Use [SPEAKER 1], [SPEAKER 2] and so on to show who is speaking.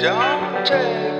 [SPEAKER 1] Don't take